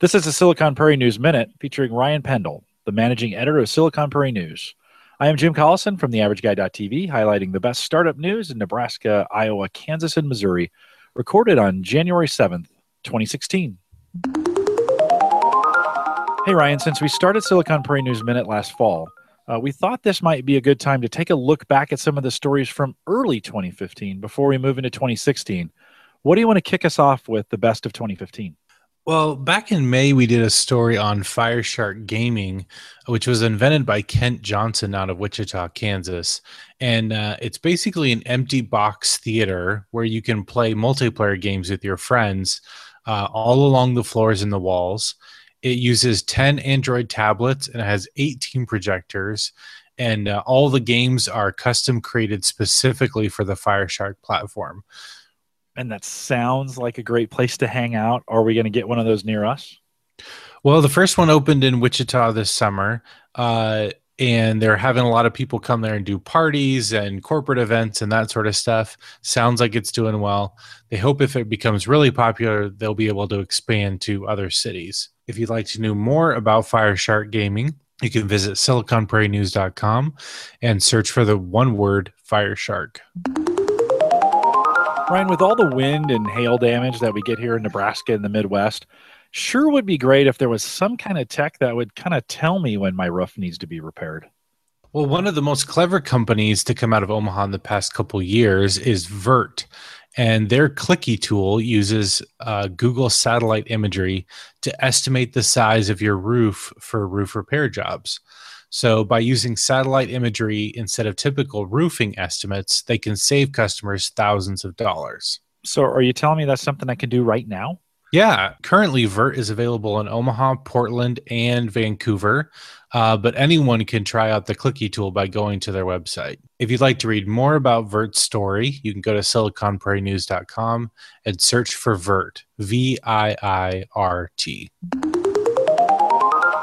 This is the Silicon Prairie News Minute featuring Ryan Pendell, the managing editor of Silicon Prairie News. I am Jim Collison from theaverageguy.tv, highlighting the best startup news in Nebraska, Iowa, Kansas, and Missouri, recorded on January 7th, 2016. Hey, Ryan, since we started Silicon Prairie News Minute last fall, uh, we thought this might be a good time to take a look back at some of the stories from early 2015 before we move into 2016. What do you want to kick us off with the best of 2015? Well, back in May, we did a story on Fireshark Gaming, which was invented by Kent Johnson out of Wichita, Kansas. And uh, it's basically an empty box theater where you can play multiplayer games with your friends uh, all along the floors and the walls. It uses 10 Android tablets and it has 18 projectors. And uh, all the games are custom created specifically for the Fireshark platform and that sounds like a great place to hang out. Are we going to get one of those near us? Well, the first one opened in Wichita this summer, uh, and they're having a lot of people come there and do parties and corporate events and that sort of stuff. Sounds like it's doing well. They hope if it becomes really popular, they'll be able to expand to other cities. If you'd like to know more about Fireshark Gaming, you can visit siliconprairienews.com and search for the one word Fireshark. Ryan, with all the wind and hail damage that we get here in Nebraska and the Midwest, sure would be great if there was some kind of tech that would kind of tell me when my roof needs to be repaired. Well, one of the most clever companies to come out of Omaha in the past couple years is Viirt, and their Clicky tool uses uh, Google satellite imagery to estimate the size of your roof for roof repair jobs. So, by using satellite imagery instead of typical roofing estimates, they can save customers thousands of dollars. So, are you telling me that's something I can do right now? Yeah, currently Viirt is available in Omaha, Portland, and Vancouver, uh, but anyone can try out the Clicky tool by going to their website. If you'd like to read more about Viirt's story, you can go to siliconprairienews.com and search for Viirt, V I I R T.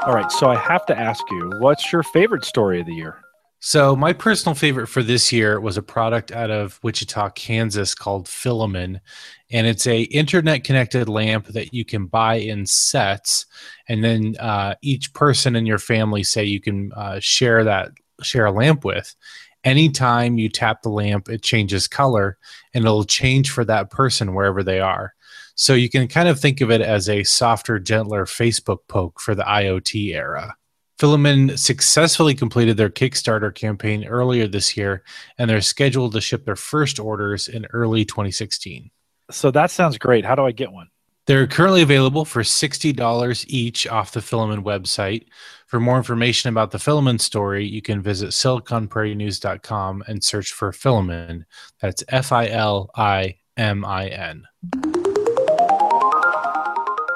All right, so I have to ask you, what's your favorite story of the year? So my personal favorite for this year was a product out of Wichita, Kansas called Filimin, and it's a internet connected lamp that you can buy in sets, and then uh, each person in your family say you can uh, share that share a lamp with. Anytime you tap the lamp, it changes color, and it'll change for that person wherever they are. So you can kind of think of it as a softer, gentler Facebook poke for the IoT era. Filimin successfully completed their Kickstarter campaign earlier this year, and they're scheduled to ship their first orders in early 2016. So that sounds great. How do I get one? They're currently available for $60 each off the Filimin website. For more information about the Filimin story, you can visit siliconprairienews.com and search for Filimin. That's F I L I M I N.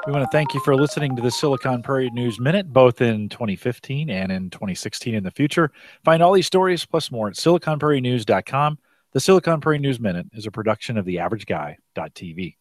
We want to thank you for listening to the Silicon Prairie News Minute, both in 2015 and in 2016 in the future. Find all these stories plus more at siliconprairienews.com. The Silicon Prairie News Minute is a production of the Average theaverageguy.tv.